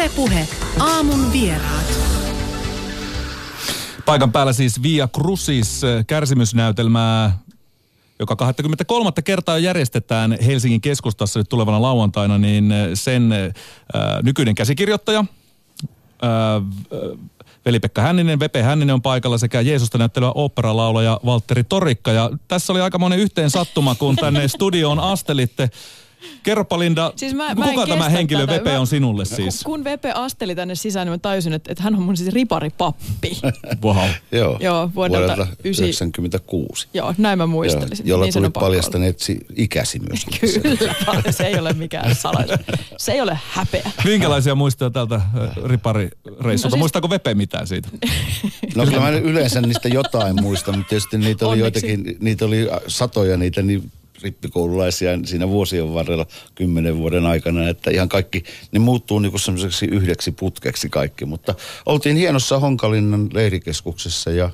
Ylepuhe aamun vieraat. Paikan päällä siis Via Crucis äh, kärsimysnäytelmää, joka 23. kertaa järjestetään Helsingin keskustassa nyt tulevana lauantaina, niin äh, sen äh, nykyinen käsikirjoittaja, äh, Veli-Pekka Hänninen, Vepe Hänninen on paikalla sekä Jeesusta näyttelevä oopperalaulaja Valtteri Torikka. Ja tässä oli aika monen yhteen sattuma, kun tänne studioon astelitte. Kerropa Linda, siis mä, kuka mä tämä henkilö tätä. Vepe on sinulle siis? Kun Vepe asteli tänne sisään, niin mä tajusin, että, että hän on mun siis riparipappi. wow. Joo, Joo vuodelta 1996. Joo, näin mä muistelisin. Joo, jolla niin tuli paljastaneet ikäsi myös. Kyllä, se ei ole mikään salaisuus. Se ei ole häpeä. Minkälaisia muistoja tältä riparireissulta? No siis... Muistaako Vepe mitään siitä? no kyllä mä yleensä niistä jotain muistan, mutta tietysti niitä oli Onneksi. joitakin, niitä oli satoja niitä, niin rippikoululaisia siinä vuosien varrella kymmenen vuoden aikana, että ihan kaikki, ne muuttuu niin kuin semmoiseksi yhdeksi putkeksi kaikki, mutta oltiin hienossa Honkalinnan leirikeskuksessa ja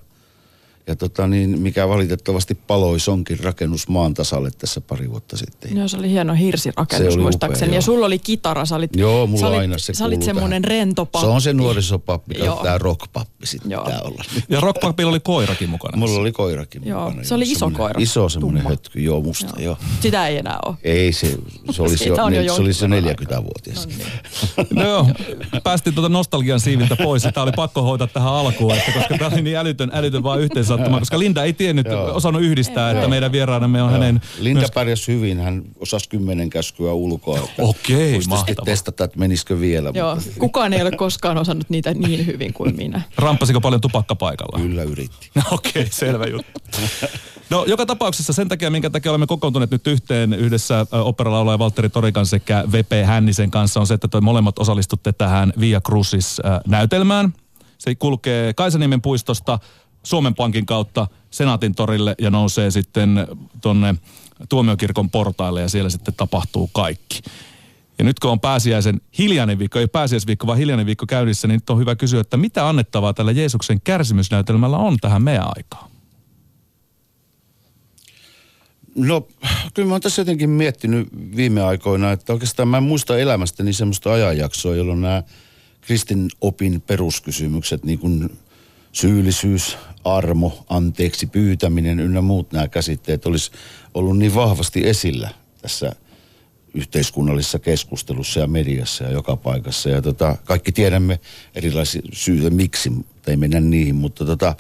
ja tota niin, mikä valitettavasti paloi sonkin rakennus maan tasalle tässä pari vuotta sitten. Joo, se oli hieno hirsirakennus se oli muistaakseni. Upea, ja sulla oli kitara, sä olit, joo, mulla sä olit, aina se Sä olit semmoinen rento pappi. Se on se nuorisopappi, tämä rockpappi sitten joo. pitää olla. Ja rockpappilla oli koirakin mukana. Mulla oli koirakin joo, mukana. Se oli iso koira. Iso semmoinen hötky, joo musta, joo. joo. Sitä ei enää ole. Ei, se, se oli, se, jo, jo se, oli se 40-vuotias. No, niin. no joo, päästiin tuota nostalgian siiviltä pois. Tämä oli pakko hoitaa tähän alkuun, että koska tämä oli niin älytön, älytön vaan yhteen sattumaan, koska Linda ei tiennyt, Joo. osannut yhdistää, että meidän vieraanamme on Joo. hänen... Linda myös... pärjäs hyvin, hän osasi kymmenen käskyä ulkoa. Okei, okay, mahtavaa. testata, että menisikö vielä. Joo, mutta... kukaan ei ole koskaan osannut niitä niin hyvin kuin minä. Ramppasiko paljon tupakka paikalla? Kyllä yritti. Okei, okay, selvä juttu. No joka tapauksessa sen takia, minkä takia olemme kokoontuneet nyt yhteen yhdessä operalaulaja Valtteri Torikan sekä VP Hännisen kanssa on se, että toi molemmat osallistutte tähän Via Crucis näytelmään. Se kulkee Kaisaniemen puistosta Suomen Pankin kautta Senaatin torille ja nousee sitten tonne tuomiokirkon portaille ja siellä sitten tapahtuu kaikki. Ja nyt kun on pääsiäisen hiljainen viikko, ei pääsiäisviikko, vaan hiljainen viikko käynnissä, niin nyt on hyvä kysyä, että mitä annettavaa tällä Jeesuksen kärsimysnäytelmällä on tähän meidän aikaan? No, kyllä mä oon tässä jotenkin miettinyt viime aikoina, että oikeastaan mä en muista elämästäni semmoista ajanjaksoa, jolloin nämä kristin opin peruskysymykset, niin kuin syyllisyys, armo, anteeksi pyytäminen ynnä muut nämä käsitteet olisi ollut niin vahvasti esillä tässä yhteiskunnallisessa keskustelussa ja mediassa ja joka paikassa. Ja tota, kaikki tiedämme erilaisia syitä miksi, mutta ei mennä niihin, mutta tota,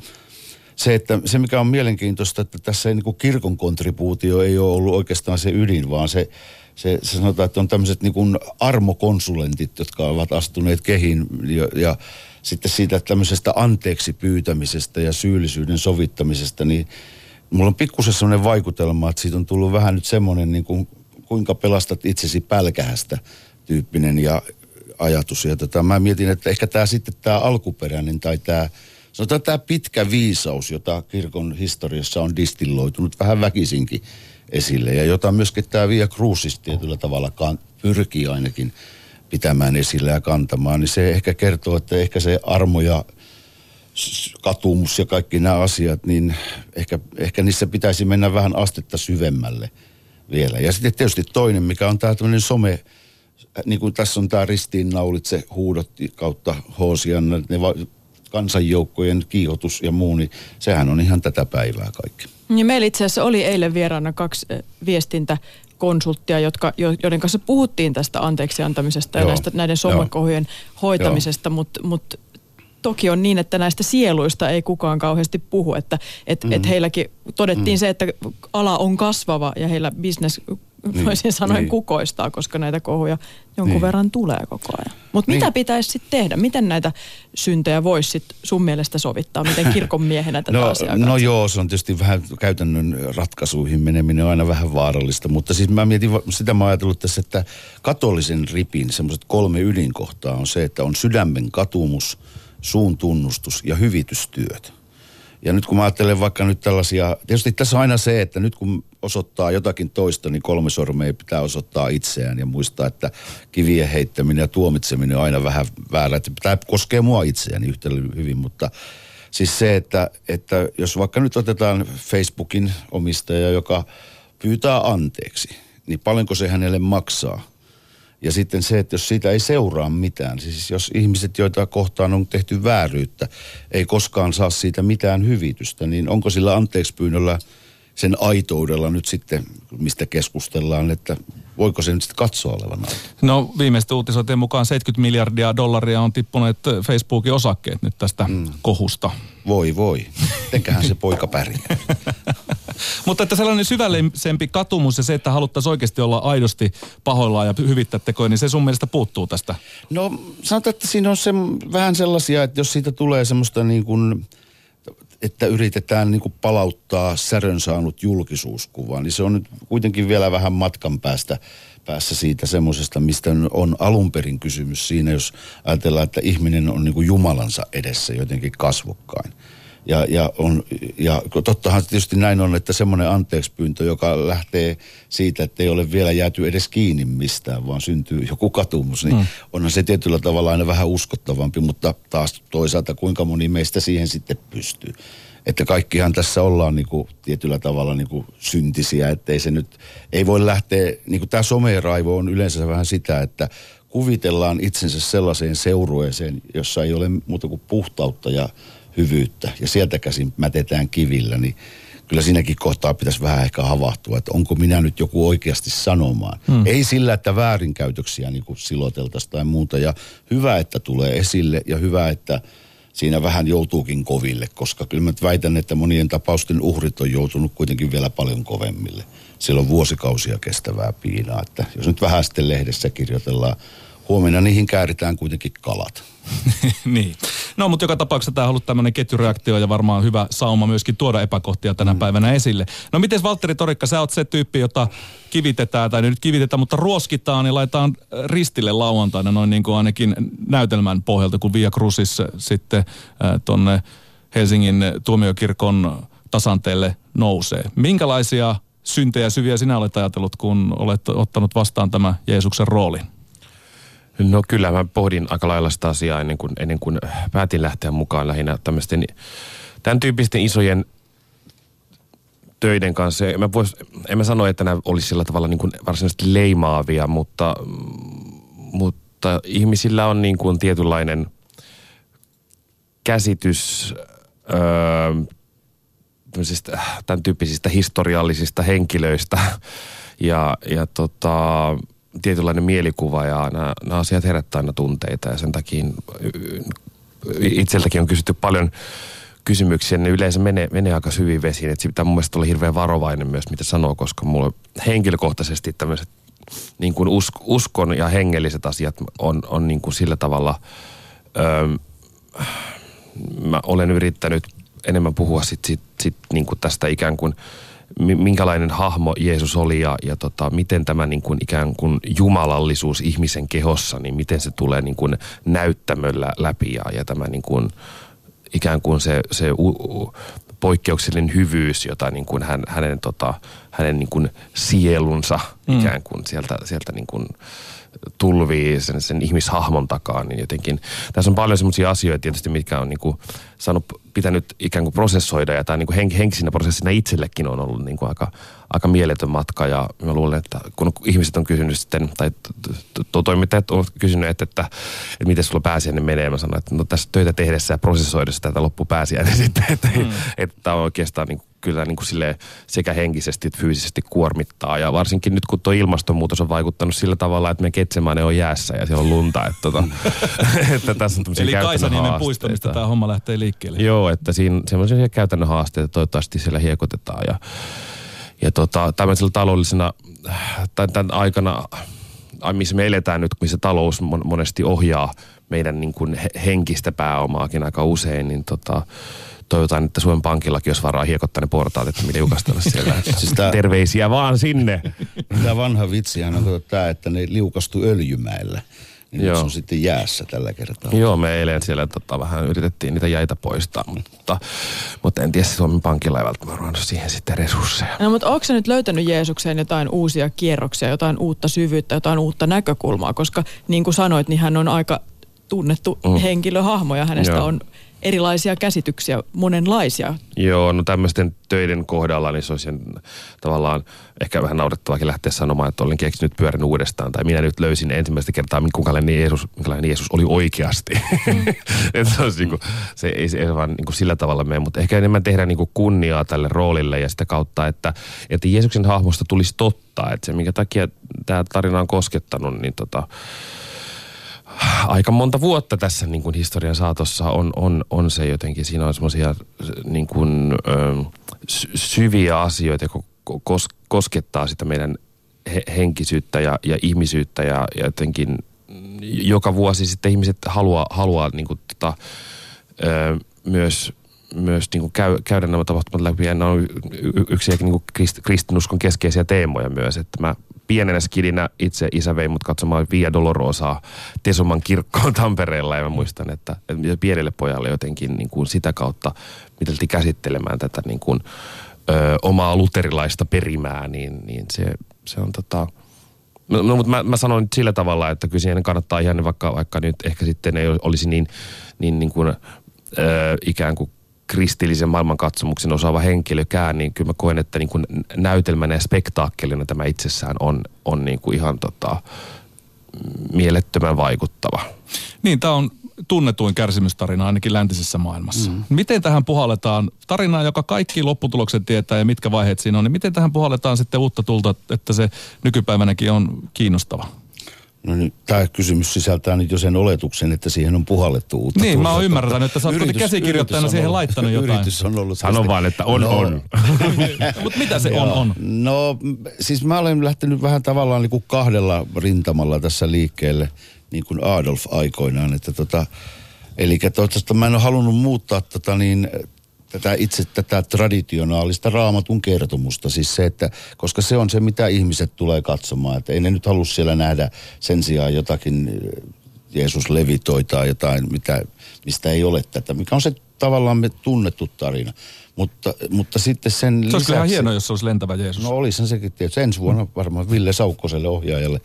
se, että se mikä on mielenkiintoista, että tässä ei, niin kuin kirkon kontribuutio ei ole ollut oikeastaan se ydin, vaan se, se, se sanotaan, että on tämmöiset niin armokonsulentit, jotka ovat astuneet kehiin ja, ja sitten siitä tämmöisestä anteeksi pyytämisestä ja syyllisyyden sovittamisesta, niin mulla on pikkusen semmoinen vaikutelma, että siitä on tullut vähän nyt semmoinen niin kuin, kuinka pelastat itsesi pälkähästä tyyppinen ja ajatus. Ja tota, mä mietin, että ehkä tämä sitten tämä alkuperäinen tai tämä, sanotaan tämä pitkä viisaus, jota kirkon historiassa on distilloitunut vähän väkisinkin esille ja jota myöskin tämä Via Crucis tietyllä tavalla pyrkii ainakin pitämään esillä ja kantamaan, niin se ehkä kertoo, että ehkä se armo ja katumus ja kaikki nämä asiat, niin ehkä, ehkä niissä pitäisi mennä vähän astetta syvemmälle vielä. Ja sitten tietysti toinen, mikä on tämä tämmöinen some, niin kuin tässä on tämä ristiinnaulitse huudot kautta Hoosian, ne va- kansanjoukkojen kiihotus ja muu, niin sehän on ihan tätä päivää kaikki. Ja meillä itse asiassa oli eilen vieraana kaksi viestintä konsulttia, jotka, joiden kanssa puhuttiin tästä anteeksi antamisesta ja näistä, näiden somekohujen hoitamisesta, mutta mut toki on niin, että näistä sieluista ei kukaan kauheasti puhu, että et, mm-hmm. et heilläkin todettiin mm. se, että ala on kasvava ja heillä business niin, voisin sanoa niin. kukoistaa, koska näitä kohuja jonkun niin. verran tulee koko ajan. Mutta niin. mitä pitäisi sitten tehdä? Miten näitä syntejä voisi sit sun mielestä sovittaa? Miten kirkon miehenä tätä no, asiaa No joo, se on tietysti vähän käytännön ratkaisuihin meneminen on aina vähän vaarallista, mutta siis mä mietin, sitä mä ajatellut tässä, että katolisen ripin semmoiset kolme ydinkohtaa on se, että on sydämen katumus, suun tunnustus ja hyvitystyöt. Ja nyt kun mä ajattelen vaikka nyt tällaisia, tietysti tässä on aina se, että nyt kun osoittaa jotakin toista, niin kolme sormea pitää osoittaa itseään ja muistaa, että kivien heittäminen ja tuomitseminen on aina vähän väärä. Että tämä koskee mua itseäni yhtä hyvin, mutta siis se, että, että jos vaikka nyt otetaan Facebookin omistaja, joka pyytää anteeksi, niin paljonko se hänelle maksaa? Ja sitten se, että jos siitä ei seuraa mitään, siis jos ihmiset, joita kohtaan on tehty vääryyttä, ei koskaan saa siitä mitään hyvitystä, niin onko sillä anteeksi pyynnöllä sen aitoudella nyt sitten, mistä keskustellaan, että voiko se nyt sitten katsoa olevan aito? No viimeisten uutisointien mukaan 70 miljardia dollaria on tippuneet Facebookin osakkeet nyt tästä mm. kohusta. Voi voi, mitenköhän se poika pärjää. Mutta että sellainen syvällisempi katumus ja se, että haluttaisiin oikeasti olla aidosti pahoillaan ja hyvittää tekoja, niin se sun mielestä puuttuu tästä? No sanotaan, että siinä on se, vähän sellaisia, että jos siitä tulee semmoista niin kuin, että yritetään niin kuin palauttaa särön saanut julkisuuskuva, niin se on nyt kuitenkin vielä vähän matkan päästä päässä siitä semmoisesta, mistä on alun perin kysymys siinä, jos ajatellaan, että ihminen on niin kuin Jumalansa edessä jotenkin kasvokkain. Ja, ja, on, ja tottahan tietysti näin on, että semmoinen anteekspyyntö, joka lähtee siitä, että ei ole vielä jääty edes kiinni mistään, vaan syntyy joku katumus, niin mm. onhan se tietyllä tavalla aina vähän uskottavampi, mutta taas toisaalta kuinka moni meistä siihen sitten pystyy. Että kaikkihan tässä ollaan niin kuin, tietyllä tavalla niin kuin syntisiä, ettei se nyt, ei voi lähteä, niin kuin tämä someraivo on yleensä vähän sitä, että kuvitellaan itsensä sellaiseen seurueeseen, jossa ei ole muuta kuin puhtautta ja hyvyyttä ja sieltä käsin mätetään kivillä, niin kyllä siinäkin kohtaa pitäisi vähän ehkä havahtua, että onko minä nyt joku oikeasti sanomaan. Hmm. Ei sillä, että väärinkäytöksiä niin kuin siloteltaisiin tai muuta. Ja hyvä, että tulee esille ja hyvä, että siinä vähän joutuukin koville, koska kyllä mä väitän, että monien tapausten uhrit on joutunut kuitenkin vielä paljon kovemmille. Siellä on vuosikausia kestävää piinaa, että jos nyt vähän sitten lehdessä kirjoitellaan huomenna niihin kääritään kuitenkin kalat. niin. No, mutta joka tapauksessa tämä on ollut tämmöinen ketjureaktio ja varmaan hyvä sauma myöskin tuoda epäkohtia tänä mm. päivänä esille. No miten Valtteri Torikka, sä oot se tyyppi, jota kivitetään, tai nyt kivitetään, mutta ruoskitaan ja laitetaan ristille lauantaina noin niin kuin ainakin näytelmän pohjalta, kun Via Crucis sitten äh, tonne Helsingin tuomiokirkon tasanteelle nousee. Minkälaisia syntejä syviä sinä olet ajatellut, kun olet ottanut vastaan tämä Jeesuksen roolin? No kyllä, mä pohdin aika lailla sitä asiaa ennen kuin, ennen kuin päätin lähteä mukaan lähinnä tämmöisten tämän tyyppisten isojen töiden kanssa. Mä vois, en mä sano, että nämä olisi sillä tavalla niin kuin varsinaisesti leimaavia, mutta, mutta ihmisillä on niin kuin tietynlainen käsitys öö, tämän tyyppisistä historiallisista henkilöistä. Ja, ja tota, tietynlainen mielikuva ja nämä, nämä asiat herättää aina tunteita ja sen takia itseltäkin on kysytty paljon kysymyksiä, ne yleensä menee, menee aika hyvin vesiin. Että pitää mun mielestä olla hirveän varovainen myös, mitä sanoo, koska mulle henkilökohtaisesti tämmöiset niin kuin usk, uskon ja hengelliset asiat on, on niin kuin sillä tavalla, öö, mä olen yrittänyt enemmän puhua sit, sit, sit niin kuin tästä ikään kuin – minkälainen hahmo Jeesus oli ja, ja tota, miten tämä niin kuin ikään kuin jumalallisuus ihmisen kehossa, niin miten se tulee niin kuin näyttämöllä läpi ja, ja tämä niin kuin, ikään kuin se, se u, u, poikkeuksellinen hyvyys, jota niin kuin hän, hänen, tota, hänen niin kuin sielunsa mm. ikään kuin sieltä, sieltä niin kuin, tulvii sen, sen ihmishahmon takaa, niin jotenkin tässä on paljon semmoisia asioita tietysti, mitkä on niin kuin saanut, pitänyt ikään kuin prosessoida ja tämä niin kuin henk, henkisinä prosessina itsellekin on ollut niin kuin aika, aika mieletön matka ja mä luulen, että kun ihmiset on kysynyt sitten, tai toimittajat on kysynyt, että, että, että miten sulla pääsiäinen menee, mä sanoin, että no tässä töitä tehdessä ja prosessoidessa tätä loppupääsiäinen sitten, että, mm. että tämä on oikeastaan niin kuin kyllä niin kuin sekä henkisesti että fyysisesti kuormittaa. Ja varsinkin nyt, kun tuo ilmastonmuutos on vaikuttanut sillä tavalla, että me Ketsemäinen on jäässä ja siellä on lunta. Että, tota, että tässä on Eli Kaisaniemen puisto, mistä tämä homma lähtee liikkeelle. Joo, että siinä semmoisia käytännön haasteita toivottavasti siellä hiekotetaan. Ja, ja tota, tämmöisellä taloudellisena, tämän, tämän aikana, missä me eletään nyt, missä talous monesti ohjaa meidän niin kuin henkistä pääomaakin aika usein, niin tota, toivotaan, että Suomen Pankillakin jos varaa hiekottaa ne portaat, että miten jukastella siellä. siis tää, Terveisiä vaan sinne. Tämä vanha vitsi on tämä, että ne liukastu öljymäillä. Niin Joo. se on sitten jäässä tällä kertaa. Joo, me eilen siellä tota, vähän yritettiin niitä jäitä poistaa, mutta, mutta en tiedä, Suomen Pankilla ei välttämättä siihen sitten resursseja. No, mutta onko se nyt löytänyt Jeesukseen jotain uusia kierroksia, jotain uutta syvyyttä, jotain uutta näkökulmaa? Koska niin kuin sanoit, niin hän on aika tunnettu mm. henkilöhahmo ja hänestä Joo. on erilaisia käsityksiä, monenlaisia. Joo, no tämmöisten töiden kohdalla niin se olisi tavallaan ehkä vähän naurettavakin lähteä sanomaan, että olen keksinyt pyörän uudestaan. Tai minä nyt löysin ensimmäistä kertaa, minkälainen Jeesus, minkälainen Jeesus oli oikeasti. Mm. että se, olisi, niin kuin, se ei se ei vaan niin kuin sillä tavalla mene, mutta ehkä enemmän tehdä niin kuin kunniaa tälle roolille ja sitä kautta, että, että Jeesuksen hahmosta tulisi totta. Että se, minkä takia tämä tarina on koskettanut, niin tota, aika monta vuotta tässä niin kuin historian saatossa on, on, on se jotenkin, siinä on semmoisia niin kuin, ö, syviä asioita, jotka kos, koskettaa sitä meidän he, henkisyyttä ja, ja ihmisyyttä ja, ja jotenkin joka vuosi sitten ihmiset haluaa, haluaa niin kuin, tota, ö, myös myös niin kuin käy, käydä nämä tapahtumat läpi. Ja nämä on yksi niin kuin krist, kristinuskon keskeisiä teemoja myös. Että mä pienenä skidinä itse isä vei mut katsomaan Via Dolorosaa Tesoman kirkkoon Tampereella. Ja mä muistan, että, että pienelle pojalle jotenkin niin kuin sitä kautta miteltiin käsittelemään tätä niin kuin, ö, omaa luterilaista perimää, niin, niin se, se on tota... No, no mutta mä, mä sanon nyt sillä tavalla, että kyllä siihen kannattaa ihan vaikka, vaikka nyt ehkä sitten ei olisi niin, niin, niin kuin, ö, ikään kuin kristillisen maailmankatsomuksen osaava henkilökään, niin kyllä mä koen, että niin kuin näytelmänä ja spektaakkelina tämä itsessään on, on niin kuin ihan tota, mielettömän vaikuttava. Niin, tämä on tunnetuin kärsimystarina ainakin läntisessä maailmassa. Mm. Miten tähän puhalletaan, tarinaa, joka kaikki lopputulokset tietää ja mitkä vaiheet siinä on, niin miten tähän puhalletaan sitten uutta tulta, että se nykypäivänäkin on kiinnostava? No nyt tämä kysymys sisältää nyt jo sen oletuksen, että siihen on puhallettu uutta Niin, mä oon ymmärtänyt, että sä oot käsikirjoittajana siihen ollut, laittanut jotain. Yritys on ollut. Sano vaan, että on, no, on. Mutta mitä se on, on? No, siis mä olen lähtenyt vähän tavallaan niin kuin kahdella rintamalla tässä liikkeelle, niin kuin Adolf aikoinaan, että tota, Eli toivottavasti mä en ole halunnut muuttaa tota niin, tätä itse tätä traditionaalista raamatun kertomusta. Siis se, että, koska se on se, mitä ihmiset tulee katsomaan. Että ei ne nyt halua siellä nähdä sen sijaan jotakin eh, Jeesus levitoi tai jotain, mitä, mistä ei ole tätä. Mikä on se tavallaan me tunnettu tarina. Mutta, mutta sitten sen Se lisäksi... olisi ihan hienoa, jos se olisi lentävä Jeesus. No olisi sekin tietysti. Ensi vuonna varmaan Ville Saukkoselle ohjaajalle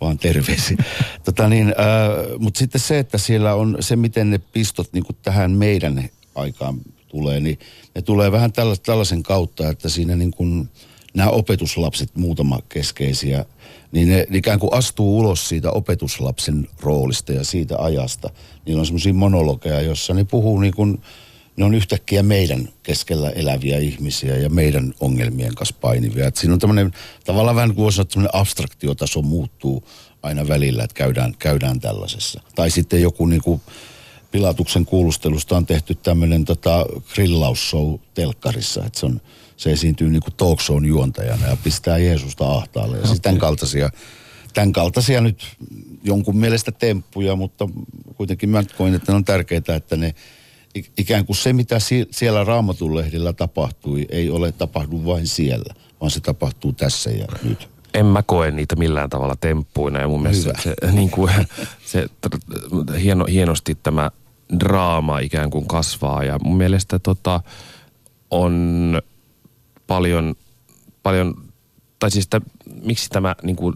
vaan terveisiä. tota niin, äh, mutta sitten se, että siellä on se, miten ne pistot niin tähän meidän aikaan tulee, niin ne tulee vähän tällaisen kautta, että siinä niin kuin nämä opetuslapset, muutama keskeisiä, niin ne ikään kuin astuu ulos siitä opetuslapsen roolista ja siitä ajasta. Niillä on semmoisia monologeja, jossa ne puhuu niin kuin, ne on yhtäkkiä meidän keskellä eläviä ihmisiä ja meidän ongelmien kanssa painivia. Et siinä on tämmöinen, tavallaan vähän kuin voisi abstraktiotaso muuttuu aina välillä, että käydään, käydään tällaisessa. Tai sitten joku niin kuin Pilatuksen kuulustelusta on tehty tämmöinen tota, grillausshow telkkarissa, että se, on, se esiintyy niin kuin talk shown juontajana ja pistää Jeesusta ahtaalle. Ja okay. siis tämän kaltaisia, tämän kaltaisia nyt jonkun mielestä temppuja, mutta kuitenkin mä koin, että ne on tärkeää, että ne ikään kuin se, mitä siellä Raamatun tapahtui, ei ole tapahdu vain siellä, vaan se tapahtuu tässä ja nyt en mä koe niitä millään tavalla temppuina ja mun mielestä se, se, niin kuin, se hieno, hienosti tämä draama ikään kuin kasvaa. Ja mun mielestä tota, on paljon, paljon tai siis että, miksi tämä niin kuin,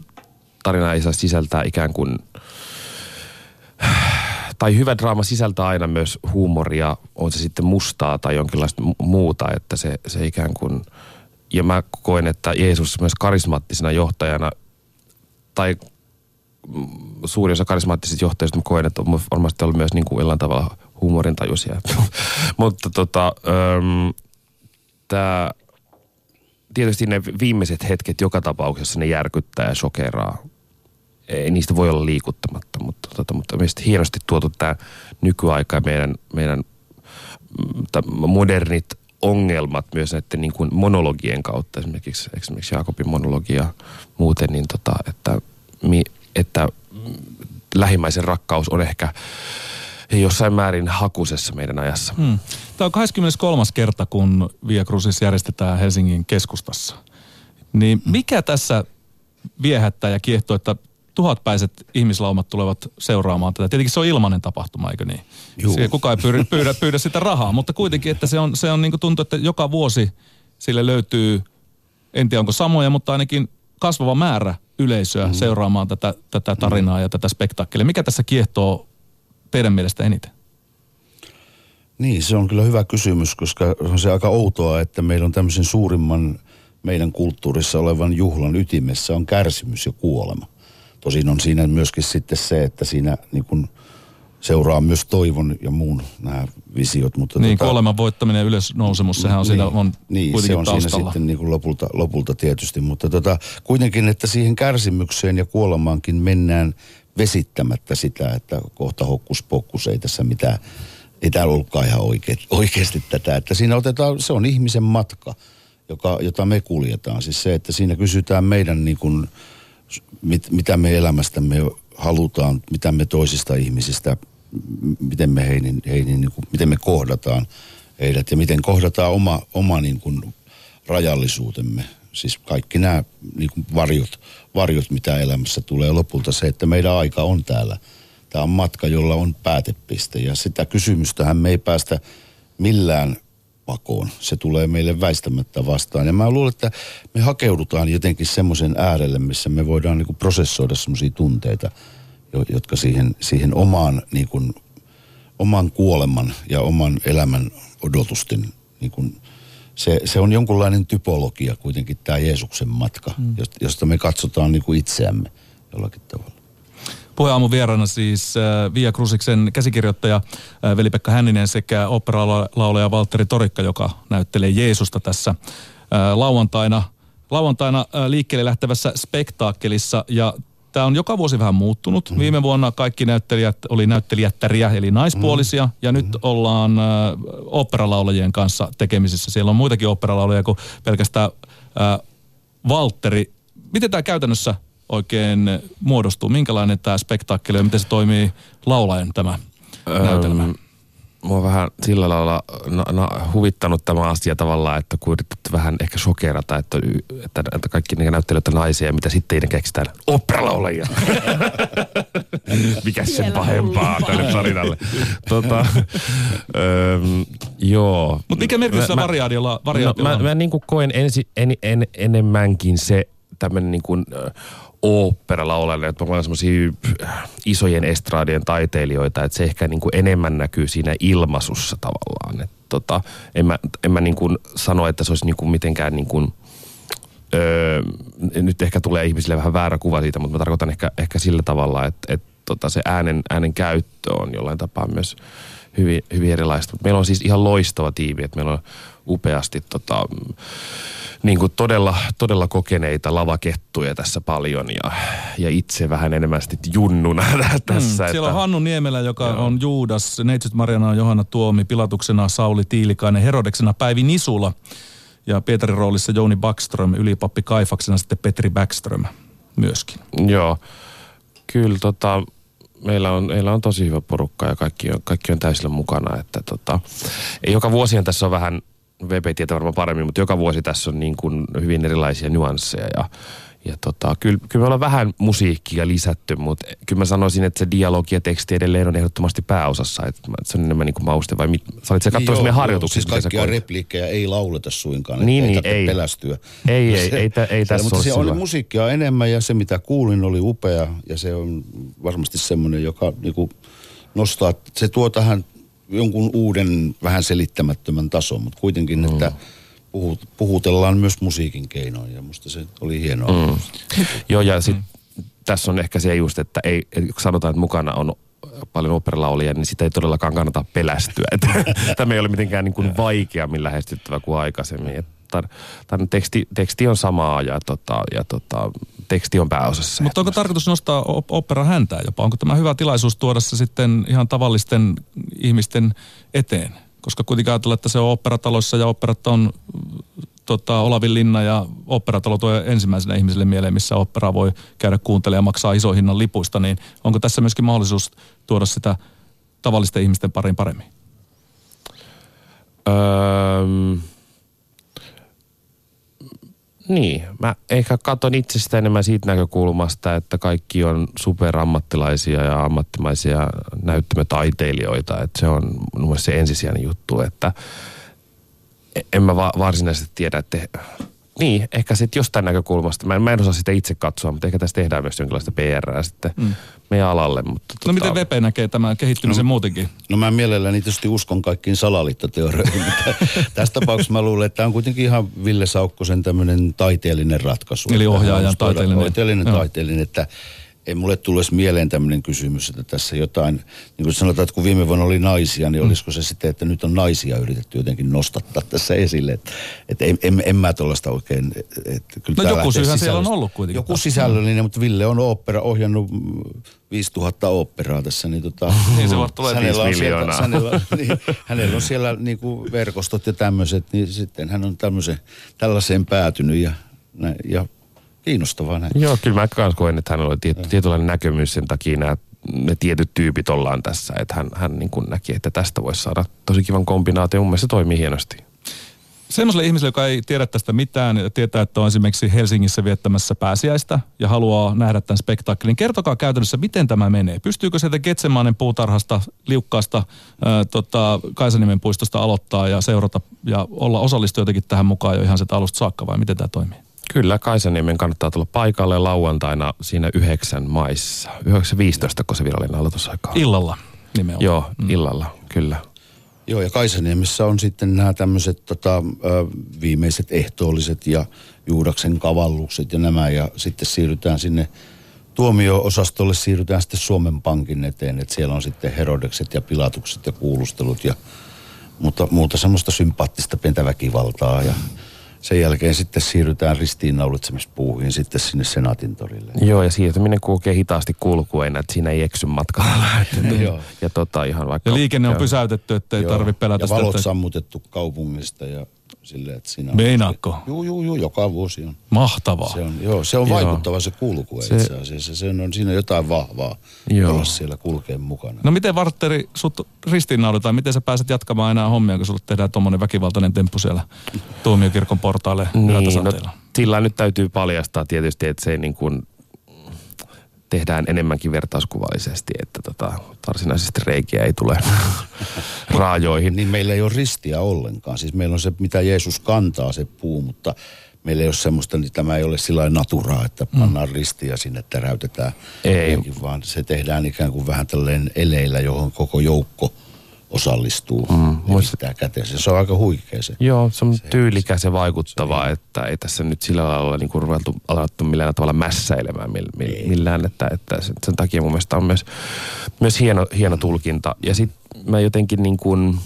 tarina ei saa sisältää ikään kuin tai hyvä draama sisältää aina myös huumoria, on se sitten mustaa tai jonkinlaista muuta, että se, se ikään kuin, ja mä koen, että Jeesus myös karismaattisena johtajana, tai suuri osa karismaattisista johtajista mä koen, että on varmasti ollut myös niin kuin jollain tavalla huumorintajuisia. Mutta tota, tämä tietysti ne viimeiset hetket joka tapauksessa ne järkyttää ja sokeraa. Ei niistä voi olla liikuttamatta, mutta, tota, mutta mielestäni hienosti tuotu tämä nykyaika ja meidän, meidän mm, modernit ongelmat myös näiden niin kuin monologien kautta, esimerkiksi, esimerkiksi Jaakobin monologia muuten, niin tota, että, että lähimmäisen rakkaus on ehkä jossain määrin hakusessa meidän ajassa. Hmm. Tämä on 23. kerta, kun Via Crucis järjestetään Helsingin keskustassa. Niin mikä tässä viehättää ja kiehtoo, että tuhatpäiset ihmislaumat tulevat seuraamaan tätä. Tietenkin se on ilmainen tapahtuma, eikö niin? Juu. Siihen kukaan ei pyydä, pyydä, pyydä sitä rahaa, mutta kuitenkin, että se on, se on niin kuin tuntuu, että joka vuosi sille löytyy, en tiedä onko samoja, mutta ainakin kasvava määrä yleisöä mm. seuraamaan tätä, tätä tarinaa mm. ja tätä spektaakkelia. Mikä tässä kiehtoo teidän mielestä eniten? Niin, se on kyllä hyvä kysymys, koska on se aika outoa, että meillä on tämmöisen suurimman meidän kulttuurissa olevan juhlan ytimessä on kärsimys ja kuolema. Tosin on siinä myöskin sitten se, että siinä niin kuin seuraa myös toivon ja muun nämä visiot. Mutta niin, tota, kuoleman voittaminen ja ylösnousemus, sehän on niin, siinä on niin, se on taustalla. siinä sitten niin kuin lopulta, lopulta tietysti. Mutta tota, kuitenkin, että siihen kärsimykseen ja kuolemaankin mennään vesittämättä sitä, että kohta hokkus pokkus ei tässä mitään, ei täällä ollutkaan ihan oikein, oikeasti tätä. Että siinä otetaan, se on ihmisen matka, joka, jota me kuljetaan. Siis se, että siinä kysytään meidän niin kuin, mit, mitä me elämästämme halutaan, mitä me toisista ihmisistä, miten me, heinin, heinin, niin kuin, miten me kohdataan heidät ja miten kohdataan oma, oma niin kuin, rajallisuutemme. Siis kaikki nämä niin kuin varjot, varjot, mitä elämässä tulee lopulta se, että meidän aika on täällä. Tämä on matka, jolla on päätepiste ja sitä kysymystähän me ei päästä millään pakoon. Se tulee meille väistämättä vastaan. Ja mä luulen, että me hakeudutaan jotenkin semmoisen äärelle, missä me voidaan niin prosessoida semmoisia tunteita, jotka siihen, siihen omaan, niin kuin, oman kuoleman ja oman elämän odotusten, niin kuin, se, se on jonkunlainen typologia kuitenkin tämä Jeesuksen matka, mm. josta me katsotaan niin kuin itseämme jollakin tavalla. Puheaamun vieraana siis äh, Via Krusiksen käsikirjoittaja äh, Veli-Pekka Hänninen sekä operalaulaja Valtteri Torikka, joka näyttelee Jeesusta tässä äh, lauantaina, lauantaina äh, liikkeelle lähtevässä spektaakkelissa. Ja Tämä on joka vuosi vähän muuttunut. Mm. Viime vuonna kaikki näyttelijät oli näyttelijättäriä, eli naispuolisia, mm. ja nyt mm. ollaan äh, operalaulajien kanssa tekemisissä. Siellä on muitakin operalaulajia kuin pelkästään äh, Valtteri. Miten tämä käytännössä oikein muodostuu? Minkälainen tämä spektaakkeli ja miten se toimii laulajan tämä öö, näytelmä? Mua vähän sillä lailla na, na, huvittanut tämä asia tavallaan, että kun yritetty vähän ehkä sokerata, että, että, että kaikki ne näyttelijät on naisia, mitä sitten ne keksitään operalaulajia. Mikä sen pahempaa tälle tarinalle. tota, öö, joo. Mutta mikä merkitys variaatiolla, variaatiolla no, mä, mä, mä niin kuin koen ensi, en, en, enemmänkin se tämmöinen niin kuin, oopperalaulajalle, että me ollaan semmoisia isojen estraadien taiteilijoita, että se ehkä niin kuin enemmän näkyy siinä ilmaisussa tavallaan. Et tota, en mä, en mä niin kuin sano, että se olisi niin kuin mitenkään niin kuin, öö, nyt ehkä tulee ihmisille vähän väärä kuva siitä, mutta mä tarkoitan ehkä, ehkä sillä tavalla, että, että tota, se äänen, äänen käyttö on jollain tapaa myös hyvin, hyvin erilaista. Mutta meillä on siis ihan loistava tiimi, että meillä on upeasti tota, niin kuin todella, todella kokeneita lavakettuja tässä paljon ja, ja itse vähän enemmän sitten junnuna tässä. Mm, siellä on Hannu Niemelä, joka joo. on Juudas, Neitsyt Mariana Johanna Tuomi, Pilatuksena Sauli Tiilikainen, Herodeksena Päivi Nisula ja Pietarin roolissa Jouni Backström, ylipappi Kaifaksena sitten Petri Backström myöskin. Joo, kyllä tota, meillä on, meillä on tosi hyvä porukka ja kaikki on, kaikki on täysillä mukana. Että tota, joka vuosihan tässä on vähän VP tietää varmaan paremmin, mutta joka vuosi tässä on niin kuin hyvin erilaisia nyansseja ja ja tota, kyllä, kyllä me ollaan vähän musiikkia lisätty, mutta kyllä mä sanoisin, että se dialogi ja teksti edelleen on ehdottomasti pääosassa. Että se on enemmän niin kuin mauste. Vai mit, sä olit se niin meidän harjoituksissa? Siis kaikkia repliikkejä ei lauleta suinkaan. Niin, niin ei, pelästyä. Ei, ei, ei, ei, ei tässä Mutta se oli musiikkia enemmän ja se mitä kuulin oli upea. Ja se on varmasti semmoinen, joka niin kuin nostaa, se tuo tähän jonkun uuden vähän selittämättömän tason, mutta kuitenkin, mm. että puhut, puhutellaan myös musiikin keinoin ja musta se oli hienoa. Mm. Joo ja sitten mm. tässä on ehkä se just, että ei, kun sanotaan, että mukana on paljon operalaulia, niin sitä ei todellakaan kannata pelästyä. Tämä ei ole mitenkään niin kuin vaikeammin lähestyttävä kuin aikaisemmin. Että tämän teksti, teksti on samaa ja, tota, ja tota, teksti on pääosassa. Mutta onko tarkoitus nostaa opera häntää jopa? Onko tämä hyvä tilaisuus tuoda se sitten ihan tavallisten ihmisten eteen? Koska kuitenkin ajatellaan, että se on operataloissa ja operat on tota, Olavin linna ja operatalo tuo ensimmäisenä ihmiselle mieleen, missä opera voi käydä kuuntelemaan ja maksaa iso hinnan lipuista, niin onko tässä myöskin mahdollisuus tuoda sitä tavallisten ihmisten pariin paremmin? Öö, niin, mä ehkä katson itse sitä enemmän siitä näkökulmasta, että kaikki on superammattilaisia ja ammattimaisia näyttämötaiteilijoita. Että se on mun se ensisijainen juttu, että en mä va- varsinaisesti tiedä, että niin, ehkä sitten jostain näkökulmasta. Mä en, mä en osaa sitä itse katsoa, mutta ehkä tässä tehdään myös jonkinlaista PR sitten mm. meidän alalle. Mutta no tota... miten VP näkee tämän kehittymisen no, muutenkin? No mä mielelläni tietysti uskon kaikkiin salaliittoteorioihin, mutta tässä tapauksessa mä luulen, että tämä on kuitenkin ihan Ville Saukkosen tämmöinen taiteellinen ratkaisu. Eli ohjaajan taiteellinen. Taiteellinen, taiteellinen, että ei mulle tule mieleen tämmöinen kysymys, että tässä jotain, niin kuin sanotaan, että kun viime vuonna oli naisia, niin mm. olisiko se sitten, että nyt on naisia yritetty jotenkin nostattaa tässä esille. Että, että en, en, en mä tuollaista oikein. Että kyllä no joku syyhän siellä on ollut kuitenkin. Joku sisällöllinen, mutta Ville on opera ohjannut 5000 operaa tässä. Niin, tota, niin se tulee hänellä on, sieltä, hänellä, niin, hänellä on siellä niin kuin verkostot ja tämmöiset, niin sitten hän on tämmöisen, tällaiseen päätynyt ja, ja kiinnostavaa näin. Joo, kyllä mä myös koen, että hänellä oli tiet, tietynlainen näkemys sen takia nämä ne tietyt tyypit ollaan tässä, että hän, hän niin kuin näki, että tästä voisi saada tosi kivan kombinaatio. Mun mielestä se toimii hienosti. Semmoiselle ihmiselle, joka ei tiedä tästä mitään, tietää, että on esimerkiksi Helsingissä viettämässä pääsiäistä ja haluaa nähdä tämän spektaakkelin. Kertokaa käytännössä, miten tämä menee. Pystyykö sieltä Getsemaanen puutarhasta, liukkaasta ää, tota, Kaisaniemen puistosta aloittaa ja seurata ja olla osallistu jotenkin tähän mukaan jo ihan sitä alusta saakka vai miten tämä toimii? Kyllä, Kaisaniemen kannattaa tulla paikalle lauantaina siinä yhdeksän maissa. 9.15, kun se virallinen aloitusaika Illalla nimenomaan. Joo, mm. illalla, kyllä. Joo, ja Kaisaniemessä on sitten nämä tämmöiset tota, viimeiset ehtoolliset ja Juudaksen kavallukset ja nämä, ja sitten siirrytään sinne tuomio-osastolle siirrytään sitten Suomen Pankin eteen, että siellä on sitten Herodekset ja pilatukset ja kuulustelut ja mutta muuta semmoista sympaattista pientä väkivaltaa ja sen jälkeen sitten siirrytään ristiinnaulitsemispuuhiin sitten sinne Senaatin torille. Joo, ja siirtyminen kulkee hitaasti kulkueena, että siinä ei eksy matkalla. Joo. ja, tota, ihan vaikka, ja liikenne on joo. pysäytetty, ettei tarvitse pelätä ja valot sitä, sammutettu kaupungista ja sille, että siinä Meinaatko? Joo, joo, joo, joka vuosi on. Mahtavaa. Se on, joo, se on vaikuttava se kulku se, itse asiassa. Se on, siinä jotain vahvaa joo. olla siellä kulkeen mukana. No miten Vartteri sut ristiinnaudutaan? Miten sä pääset jatkamaan enää hommia, kun sulle tehdään tuommoinen väkivaltainen temppu siellä tuomiokirkon portaalle niin, no, sillä nyt täytyy paljastaa tietysti, että se ei niin kuin tehdään enemmänkin vertauskuvallisesti, että tota, varsinaisesti reikiä ei tule raajoihin. Niin meillä ei ole ristiä ollenkaan. Siis meillä on se, mitä Jeesus kantaa, se puu, mutta meillä ei ole semmoista, niin tämä ei ole sillä naturaa, että mm. pannaan mm. ristiä sinne, täräytetään. Ei. Jotenkin, vaan se tehdään ikään kuin vähän tällainen eleillä, johon koko joukko – osallistuu mm, ja käteensä. Se on aika huikea se. Joo, se on se, tyylikäs ja vaikuttava, se, että ei tässä nyt sillä lailla niin kuin ruvettu alettu millään tavalla mässäilemään millään, että, että sen, sen takia mun mielestä on myös, myös hieno, hieno tulkinta. Ja sitten mä jotenkin niin kuin,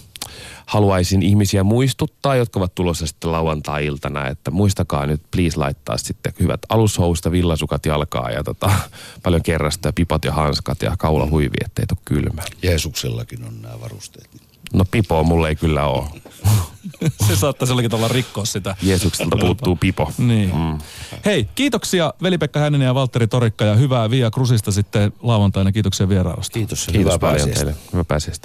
haluaisin ihmisiä muistuttaa, jotka ovat tulossa sitten lauantai-iltana, että muistakaa nyt please laittaa sitten hyvät alushousta, villasukat jalkaa ja tota, paljon kerrasta ja pipat ja hanskat ja kaulahuivi, ettei tule kylmä. Jeesuksellakin on nämä varusteet. No pipo mulle ei kyllä ole. se saattaisi jollakin olla rikkoa sitä. Jeesukselta puuttuu pipo. Niin. Mm. Hei, kiitoksia Veli-Pekka Hänninen ja Valtteri Torikka ja hyvää Via Krusista sitten lauantaina. Kiitoksia vierailusta. Kiitos. Kiitos paljon teille. Hyvä pääsiäistä.